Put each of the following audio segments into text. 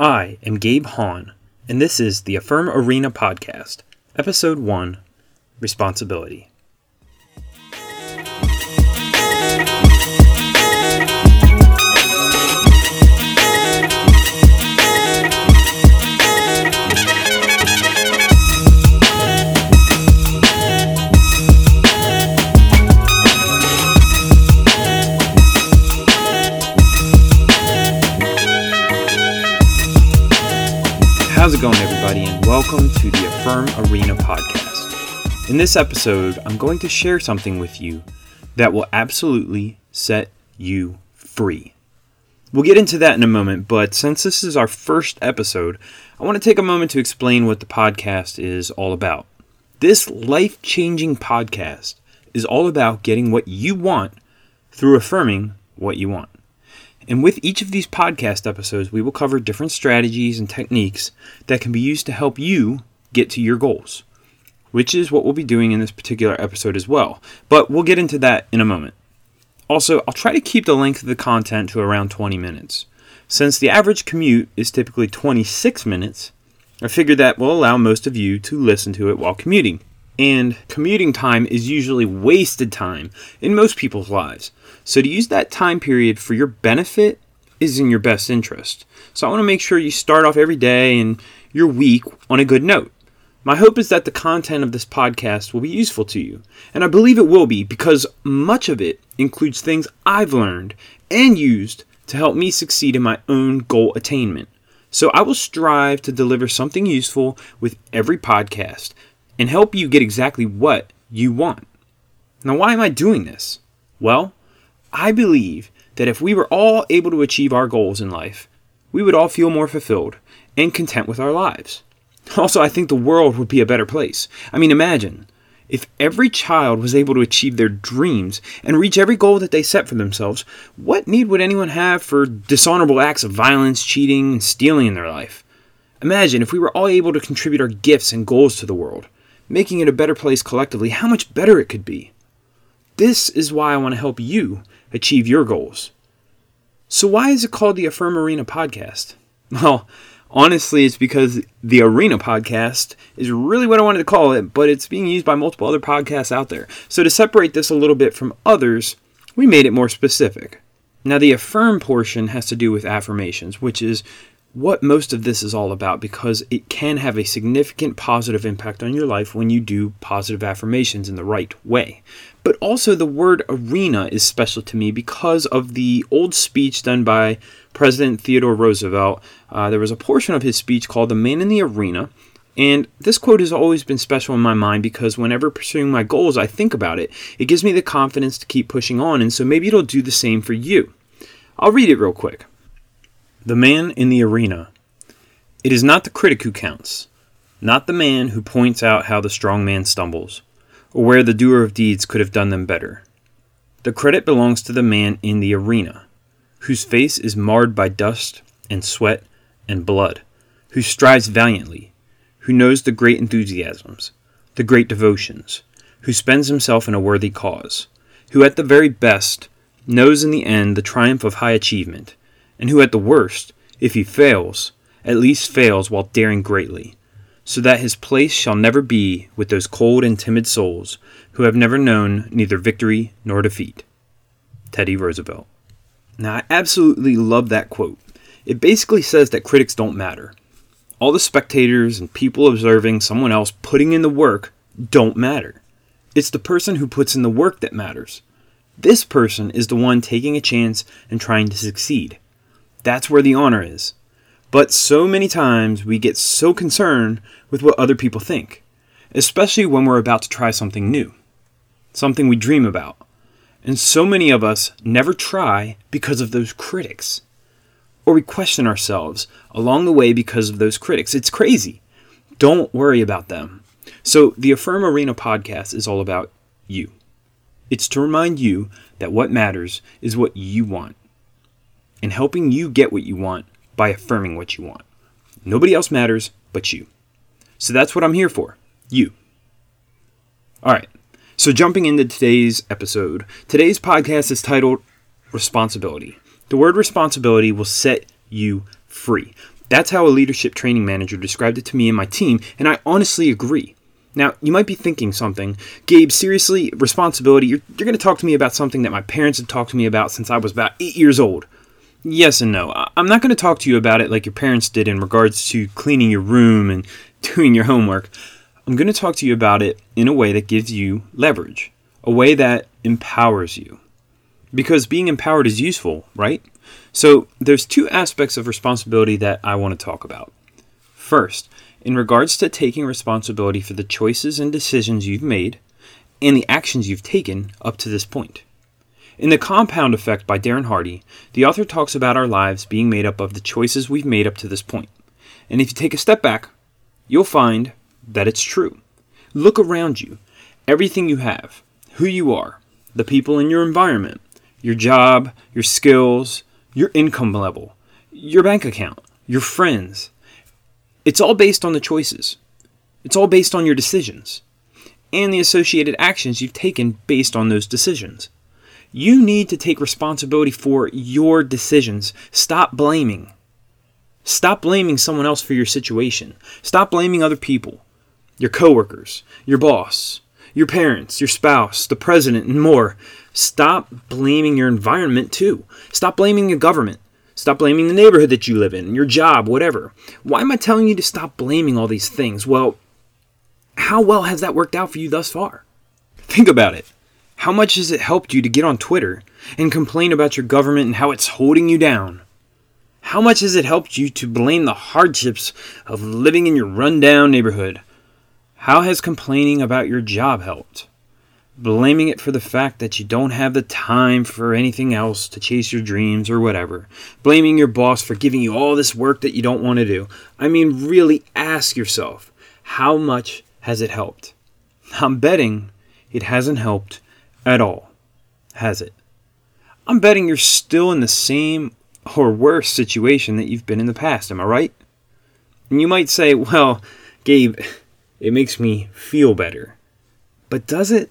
I am Gabe Hahn, and this is the Affirm Arena Podcast, Episode 1 Responsibility. Welcome to the Affirm Arena podcast. In this episode, I'm going to share something with you that will absolutely set you free. We'll get into that in a moment, but since this is our first episode, I want to take a moment to explain what the podcast is all about. This life changing podcast is all about getting what you want through affirming what you want. And with each of these podcast episodes, we will cover different strategies and techniques that can be used to help you get to your goals, which is what we'll be doing in this particular episode as well. But we'll get into that in a moment. Also, I'll try to keep the length of the content to around 20 minutes. Since the average commute is typically 26 minutes, I figured that will allow most of you to listen to it while commuting. And commuting time is usually wasted time in most people's lives. So to use that time period for your benefit is in your best interest. So I want to make sure you start off every day and your week on a good note. My hope is that the content of this podcast will be useful to you, and I believe it will be because much of it includes things I've learned and used to help me succeed in my own goal attainment. So I will strive to deliver something useful with every podcast and help you get exactly what you want. Now, why am I doing this? Well, I believe that if we were all able to achieve our goals in life, we would all feel more fulfilled and content with our lives. Also, I think the world would be a better place. I mean, imagine if every child was able to achieve their dreams and reach every goal that they set for themselves, what need would anyone have for dishonorable acts of violence, cheating, and stealing in their life? Imagine if we were all able to contribute our gifts and goals to the world, making it a better place collectively, how much better it could be. This is why I want to help you achieve your goals. So, why is it called the Affirm Arena Podcast? Well, honestly, it's because the Arena Podcast is really what I wanted to call it, but it's being used by multiple other podcasts out there. So, to separate this a little bit from others, we made it more specific. Now, the affirm portion has to do with affirmations, which is what most of this is all about because it can have a significant positive impact on your life when you do positive affirmations in the right way. But also, the word arena is special to me because of the old speech done by President Theodore Roosevelt. Uh, there was a portion of his speech called The Man in the Arena. And this quote has always been special in my mind because whenever pursuing my goals, I think about it. It gives me the confidence to keep pushing on, and so maybe it'll do the same for you. I'll read it real quick. The man in the arena. It is not the critic who counts, not the man who points out how the strong man stumbles, or where the doer of deeds could have done them better. The credit belongs to the man in the arena, whose face is marred by dust and sweat and blood, who strives valiantly, who knows the great enthusiasms, the great devotions, who spends himself in a worthy cause, who at the very best knows in the end the triumph of high achievement and who at the worst, if he fails, at least fails while daring greatly, so that his place shall never be with those cold and timid souls who have never known neither victory nor defeat. Teddy Roosevelt. Now, I absolutely love that quote. It basically says that critics don't matter. All the spectators and people observing someone else putting in the work don't matter. It's the person who puts in the work that matters. This person is the one taking a chance and trying to succeed. That's where the honor is. But so many times we get so concerned with what other people think, especially when we're about to try something new, something we dream about. And so many of us never try because of those critics. Or we question ourselves along the way because of those critics. It's crazy. Don't worry about them. So, the Affirm Arena podcast is all about you. It's to remind you that what matters is what you want and helping you get what you want by affirming what you want. Nobody else matters but you. So that's what I'm here for. You. All right. So jumping into today's episode, today's podcast is titled Responsibility. The word responsibility will set you free. That's how a leadership training manager described it to me and my team, and I honestly agree. Now, you might be thinking something, Gabe, seriously, responsibility, you're, you're going to talk to me about something that my parents have talked to me about since I was about eight years old. Yes and no. I'm not going to talk to you about it like your parents did in regards to cleaning your room and doing your homework. I'm going to talk to you about it in a way that gives you leverage, a way that empowers you. Because being empowered is useful, right? So, there's two aspects of responsibility that I want to talk about. First, in regards to taking responsibility for the choices and decisions you've made and the actions you've taken up to this point. In The Compound Effect by Darren Hardy, the author talks about our lives being made up of the choices we've made up to this point. And if you take a step back, you'll find that it's true. Look around you. Everything you have, who you are, the people in your environment, your job, your skills, your income level, your bank account, your friends, it's all based on the choices. It's all based on your decisions and the associated actions you've taken based on those decisions. You need to take responsibility for your decisions. Stop blaming. Stop blaming someone else for your situation. Stop blaming other people, your coworkers, your boss, your parents, your spouse, the president, and more. Stop blaming your environment too. Stop blaming the government. Stop blaming the neighborhood that you live in, your job, whatever. Why am I telling you to stop blaming all these things? Well, how well has that worked out for you thus far? Think about it. How much has it helped you to get on Twitter and complain about your government and how it's holding you down? How much has it helped you to blame the hardships of living in your rundown neighborhood? How has complaining about your job helped? blaming it for the fact that you don't have the time for anything else to chase your dreams or whatever, blaming your boss for giving you all this work that you don't want to do. I mean, really ask yourself how much has it helped? I'm betting it hasn't helped at all, has it? I'm betting you're still in the same or worse situation that you've been in the past, am I right? And you might say, well, Gabe, it makes me feel better. But does it?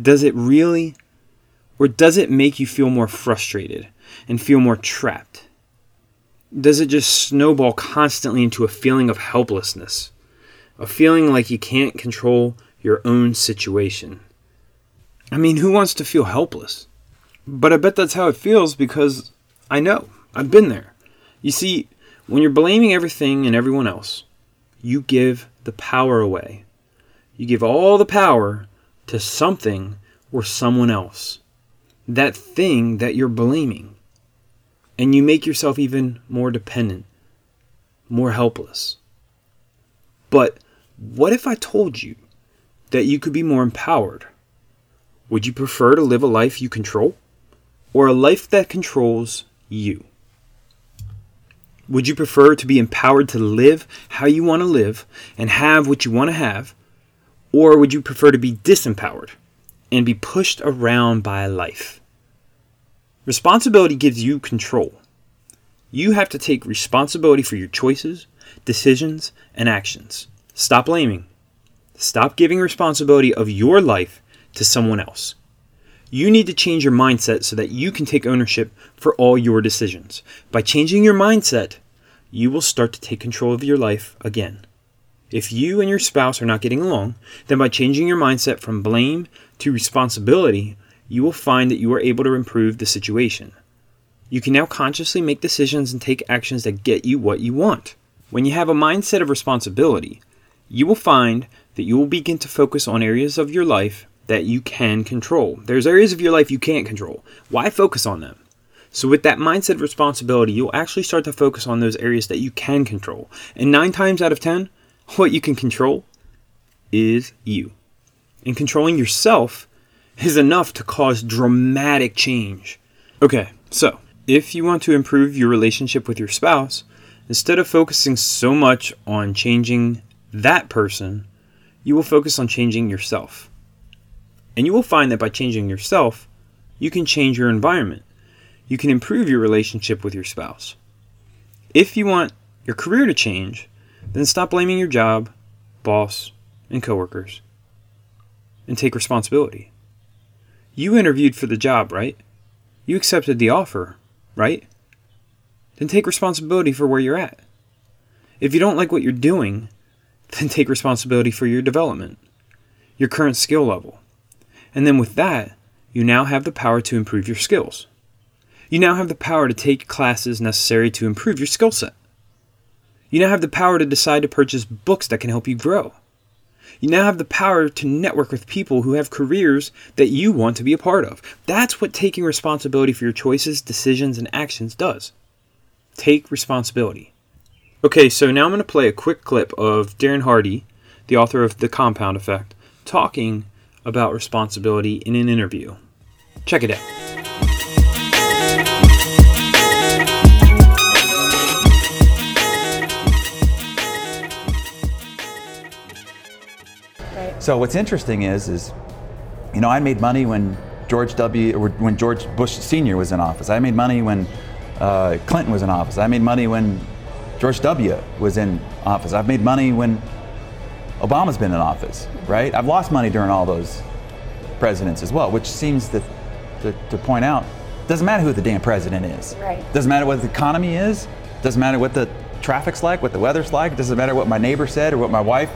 Does it really? Or does it make you feel more frustrated and feel more trapped? Does it just snowball constantly into a feeling of helplessness? A feeling like you can't control your own situation? I mean, who wants to feel helpless? But I bet that's how it feels because I know. I've been there. You see, when you're blaming everything and everyone else, you give the power away. You give all the power to something or someone else. That thing that you're blaming. And you make yourself even more dependent, more helpless. But what if I told you that you could be more empowered? Would you prefer to live a life you control or a life that controls you? Would you prefer to be empowered to live how you want to live and have what you want to have or would you prefer to be disempowered and be pushed around by life? Responsibility gives you control. You have to take responsibility for your choices, decisions, and actions. Stop blaming. Stop giving responsibility of your life to someone else. You need to change your mindset so that you can take ownership for all your decisions. By changing your mindset, you will start to take control of your life again. If you and your spouse are not getting along, then by changing your mindset from blame to responsibility, you will find that you are able to improve the situation. You can now consciously make decisions and take actions that get you what you want. When you have a mindset of responsibility, you will find that you will begin to focus on areas of your life that you can control. There's areas of your life you can't control. Why focus on them? So, with that mindset of responsibility, you'll actually start to focus on those areas that you can control. And nine times out of ten, what you can control is you. And controlling yourself is enough to cause dramatic change. Okay, so if you want to improve your relationship with your spouse, instead of focusing so much on changing that person, you will focus on changing yourself. And you will find that by changing yourself, you can change your environment. You can improve your relationship with your spouse. If you want your career to change, then stop blaming your job, boss, and coworkers and take responsibility. You interviewed for the job, right? You accepted the offer, right? Then take responsibility for where you're at. If you don't like what you're doing, then take responsibility for your development, your current skill level. And then with that, you now have the power to improve your skills. You now have the power to take classes necessary to improve your skill set. You now have the power to decide to purchase books that can help you grow. You now have the power to network with people who have careers that you want to be a part of. That's what taking responsibility for your choices, decisions, and actions does. Take responsibility. Okay, so now I'm going to play a quick clip of Darren Hardy, the author of The Compound Effect, talking about responsibility in an interview. Check it out. So what's interesting is, is, you know, I made money when George W. or when George Bush Sr. was in office. I made money when uh, Clinton was in office. I made money when George W. was in office. I've made money when Obama's been in office, right? I've lost money during all those presidents as well, which seems to, to, to point out doesn't matter who the damn president is. Right. Doesn't matter what the economy is. Doesn't matter what the traffic's like, what the weather's like. Doesn't matter what my neighbor said or what my wife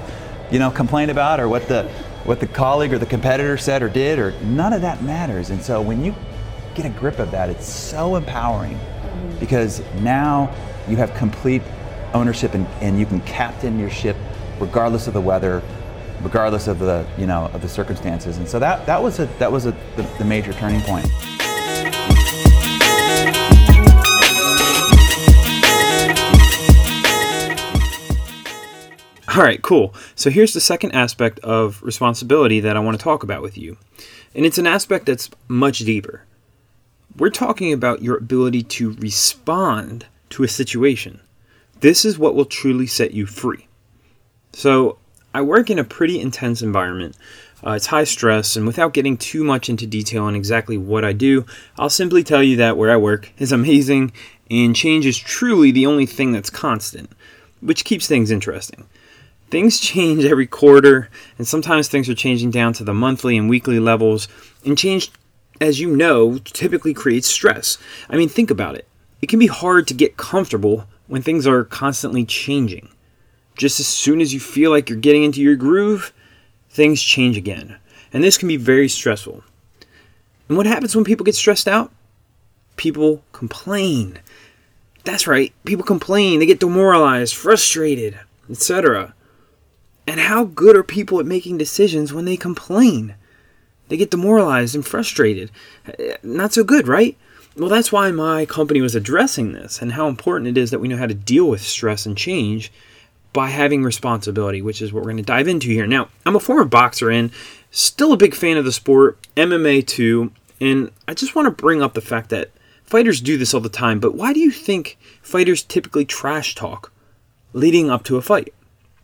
you know, complained about or what the what the colleague or the competitor said or did or none of that matters. And so when you get a grip of that, it's so empowering mm-hmm. because now you have complete ownership and, and you can captain your ship regardless of the weather, regardless of the you know of the circumstances. And so that that was a that was a, the, the major turning point. All right, cool. So here's the second aspect of responsibility that I want to talk about with you. And it's an aspect that's much deeper. We're talking about your ability to respond to a situation. This is what will truly set you free. So, I work in a pretty intense environment. Uh, it's high stress, and without getting too much into detail on exactly what I do, I'll simply tell you that where I work is amazing, and change is truly the only thing that's constant, which keeps things interesting things change every quarter, and sometimes things are changing down to the monthly and weekly levels. And change, as you know, typically creates stress. I mean, think about it. It can be hard to get comfortable when things are constantly changing. Just as soon as you feel like you're getting into your groove, things change again. And this can be very stressful. And what happens when people get stressed out? People complain. That's right, people complain, they get demoralized, frustrated, etc. And how good are people at making decisions when they complain? They get demoralized and frustrated. Uh, not so good, right? Well, that's why my company was addressing this and how important it is that we know how to deal with stress and change by having responsibility, which is what we're going to dive into here. Now, I'm a former boxer and still a big fan of the sport, MMA too, and I just want to bring up the fact that fighters do this all the time, but why do you think fighters typically trash talk leading up to a fight?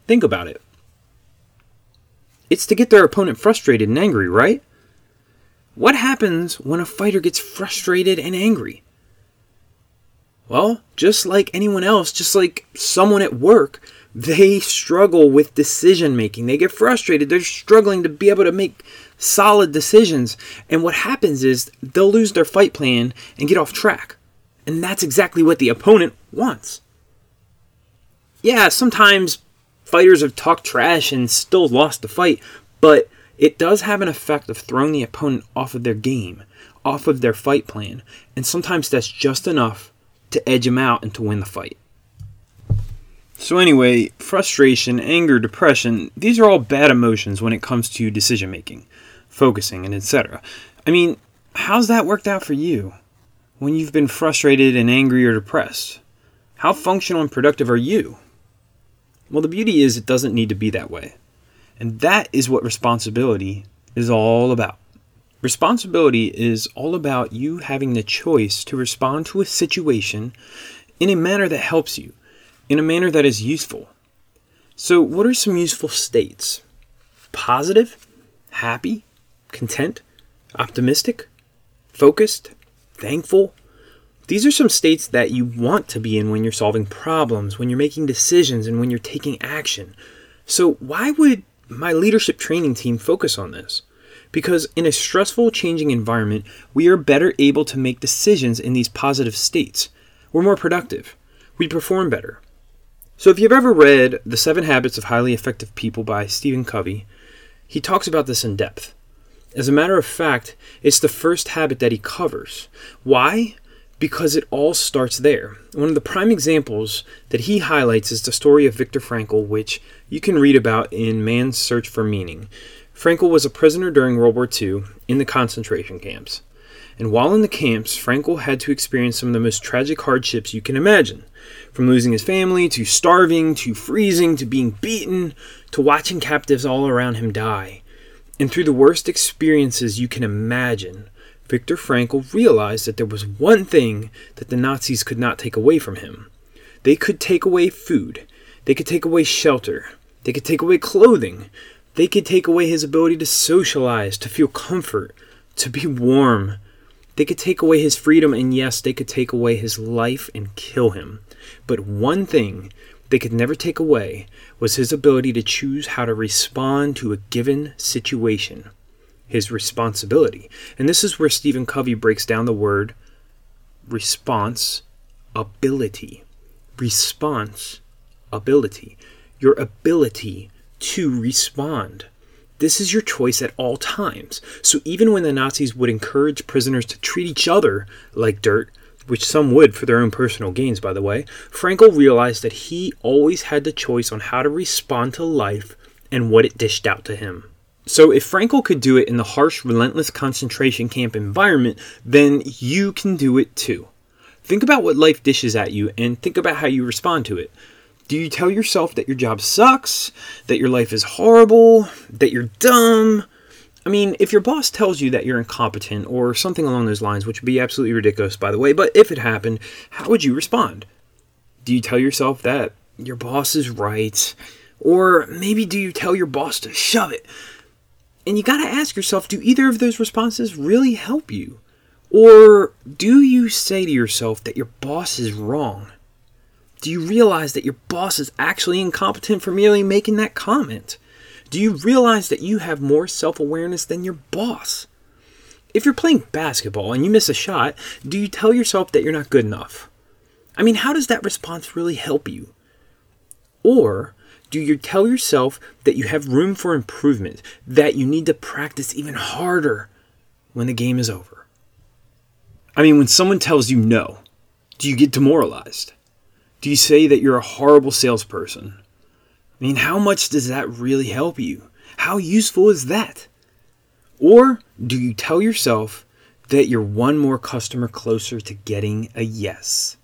Think about it. It's to get their opponent frustrated and angry, right? What happens when a fighter gets frustrated and angry? Well, just like anyone else, just like someone at work, they struggle with decision making. They get frustrated. They're struggling to be able to make solid decisions. And what happens is they'll lose their fight plan and get off track. And that's exactly what the opponent wants. Yeah, sometimes fighters have talked trash and still lost the fight, but it does have an effect of throwing the opponent off of their game, off of their fight plan, and sometimes that's just enough to edge them out and to win the fight. So, anyway, frustration, anger, depression, these are all bad emotions when it comes to decision making, focusing, and etc. I mean, how's that worked out for you when you've been frustrated and angry or depressed? How functional and productive are you? Well, the beauty is it doesn't need to be that way. And that is what responsibility is all about. Responsibility is all about you having the choice to respond to a situation in a manner that helps you, in a manner that is useful. So, what are some useful states? Positive, happy, content, optimistic, focused, thankful, these are some states that you want to be in when you're solving problems, when you're making decisions, and when you're taking action. So, why would my leadership training team focus on this? Because in a stressful, changing environment, we are better able to make decisions in these positive states. We're more productive. We perform better. So, if you've ever read The Seven Habits of Highly Effective People by Stephen Covey, he talks about this in depth. As a matter of fact, it's the first habit that he covers. Why? Because it all starts there. One of the prime examples that he highlights is the story of Viktor Frankl, which you can read about in Man's Search for Meaning. Frankl was a prisoner during World War II in the concentration camps. And while in the camps, Frankl had to experience some of the most tragic hardships you can imagine. From losing his family, to starving, to freezing, to being beaten, to watching captives all around him die. And through the worst experiences you can imagine, Viktor Frankl realized that there was one thing that the Nazis could not take away from him. They could take away food, they could take away shelter, they could take away clothing, they could take away his ability to socialize, to feel comfort, to be warm. They could take away his freedom, and yes, they could take away his life and kill him. But one thing they could never take away was his ability to choose how to respond to a given situation, his responsibility. And this is where Stephen Covey breaks down the word response ability. Response ability. Your ability to respond. This is your choice at all times. So even when the Nazis would encourage prisoners to treat each other like dirt, which some would for their own personal gains, by the way, Frankl realized that he always had the choice on how to respond to life and what it dished out to him. So, if Frankl could do it in the harsh, relentless concentration camp environment, then you can do it too. Think about what life dishes at you and think about how you respond to it. Do you tell yourself that your job sucks, that your life is horrible, that you're dumb, I mean, if your boss tells you that you're incompetent or something along those lines, which would be absolutely ridiculous, by the way, but if it happened, how would you respond? Do you tell yourself that your boss is right? Or maybe do you tell your boss to shove it? And you gotta ask yourself do either of those responses really help you? Or do you say to yourself that your boss is wrong? Do you realize that your boss is actually incompetent for merely making that comment? Do you realize that you have more self awareness than your boss? If you're playing basketball and you miss a shot, do you tell yourself that you're not good enough? I mean, how does that response really help you? Or do you tell yourself that you have room for improvement, that you need to practice even harder when the game is over? I mean, when someone tells you no, do you get demoralized? Do you say that you're a horrible salesperson? I mean, how much does that really help you? How useful is that? Or do you tell yourself that you're one more customer closer to getting a yes?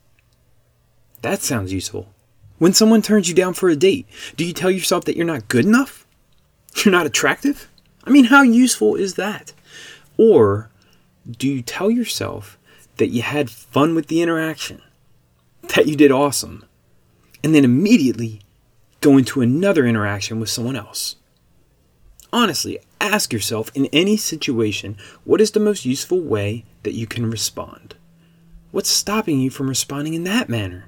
That sounds useful. When someone turns you down for a date, do you tell yourself that you're not good enough? You're not attractive? I mean, how useful is that? Or do you tell yourself that you had fun with the interaction, that you did awesome, and then immediately go into another interaction with someone else. Honestly, ask yourself in any situation what is the most useful way that you can respond? What's stopping you from responding in that manner?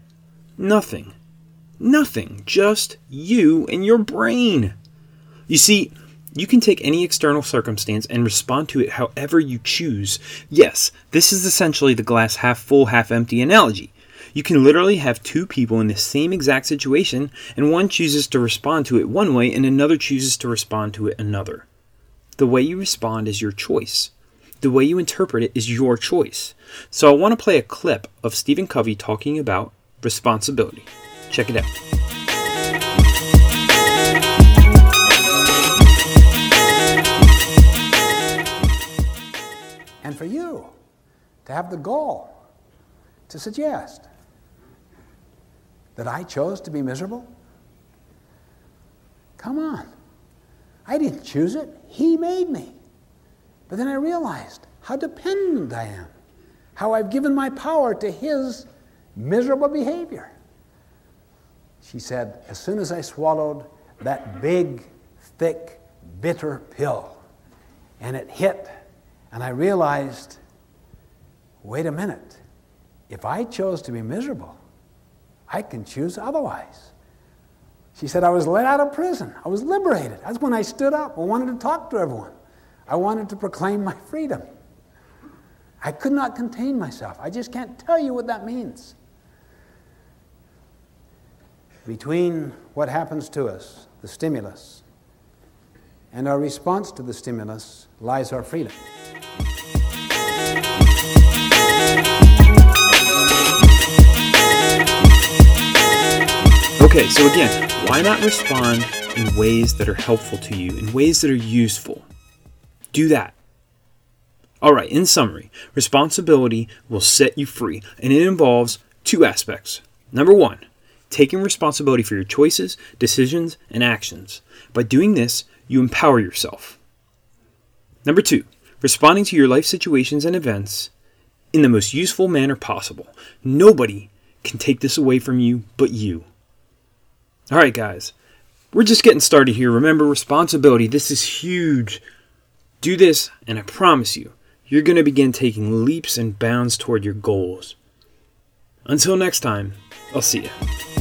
Nothing. Nothing. Just you and your brain. You see, you can take any external circumstance and respond to it however you choose. Yes, this is essentially the glass half full, half empty analogy. You can literally have two people in the same exact situation, and one chooses to respond to it one way and another chooses to respond to it another. The way you respond is your choice. The way you interpret it is your choice. So I want to play a clip of Stephen Covey talking about responsibility. Check it out. And for you to have the gall to suggest that I chose to be miserable? Come on. I didn't choose it, He made me. But then I realized how dependent I am, how I've given my power to His miserable behavior. She said, as soon as I swallowed that big, thick, bitter pill, and it hit, and I realized, wait a minute, if I chose to be miserable, I can choose otherwise. She said, I was let out of prison. I was liberated. That's when I stood up. I wanted to talk to everyone. I wanted to proclaim my freedom. I could not contain myself. I just can't tell you what that means. between what happens to us, the stimulus, and our response to the stimulus lies our freedom. Okay, so again, why not respond in ways that are helpful to you, in ways that are useful? Do that. All right, in summary, responsibility will set you free, and it involves two aspects. Number one, taking responsibility for your choices, decisions, and actions. By doing this, you empower yourself. Number two, responding to your life situations and events in the most useful manner possible. Nobody can take this away from you but you. All right, guys, we're just getting started here. Remember, responsibility, this is huge. Do this, and I promise you, you're going to begin taking leaps and bounds toward your goals. Until next time, I'll see you.